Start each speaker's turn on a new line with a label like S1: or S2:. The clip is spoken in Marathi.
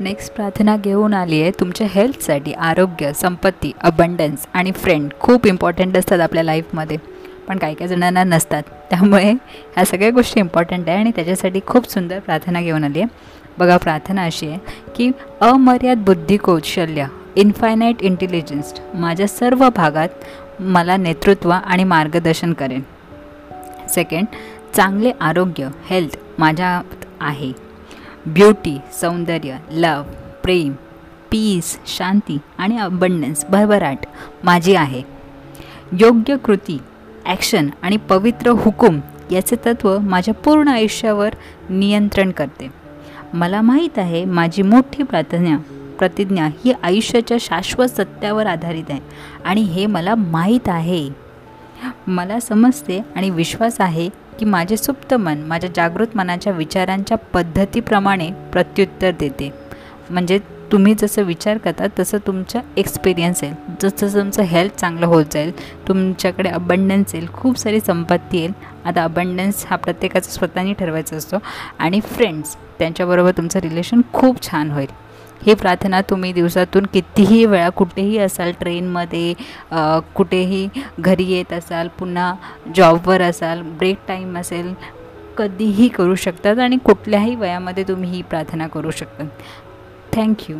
S1: नेक्स्ट प्रार्थना घेऊन आली आहे. तुमच्या हेल्थसाठी आरोग्य संपत्ती अबंडन्स आणि फ्रेंड खूप इम्पॉर्टंट असतात आपल्या लाईफमध्ये पण काही काही जणांना नसतात. त्यामुळे ह्या सगळ्या गोष्टी इम्पॉर्टंट आहे आणि त्याच्यासाठी खूप सुंदर प्रार्थना घेऊन आली आहे. बघा प्रार्थना अशी आहे की अमर्याद बुद्धी कौशल्य इन्फायनाईट इंटेलिजन्स माझ्या सर्व भागात मला नेतृत्व आणि मार्गदर्शन करेन. सेकंड चांगले आरोग्य हेल्थ माझ्यात आहे. ब्युटी सौंदर्य लव प्रेम पीस शांती आणि अबंडन्स भरभराट माझी आहे. योग्य कृती ॲक्शन आणि पवित्र हुकूम याचे तत्त्व माझ्या पूर्ण आयुष्यावर नियंत्रण करते. मला माहीत आहे माझी मोठी प्रार्थना प्रतिज्ञा ही आयुष्याच्या शाश्वत सत्यावर आधारित आहे आणि हे मला माहीत आहे. मला समजते आणि विश्वास आहे की माझे सुप्त मन माझ्या जागृत मनाच्या विचारांच्या पद्धतीप्रमाणे प्रत्युत्तर देते. म्हणजे तुम्ही जसं विचार करता तसं तुमचं एक्सपिरियन्स येईल. जसं तुमचं हेल्थ चांगलं होत जाईल तुमच्याकडे अबंडन्स येईल खूप सारी संपत्ती येईल. आता अबंडन्स हा प्रत्येकाचा स्वतःनी ठरवायचा असतो. आणि फ्रेंड्स त्यांच्याबरोबर तुमचं रिलेशन खूप छान होईल. ही प्रार्थना तुम्ही दिवसातून कितीही वेळा कुठेही असाल ट्रेनमध्ये कुठेही घरी येत असाल पुन्हा जॉबवर असाल ब्रेक टाईम असेल कधीही करू शकतात आणि कुठल्याही वयामध्ये तुम्ही ही प्रार्थना करू शकता. थँक्यू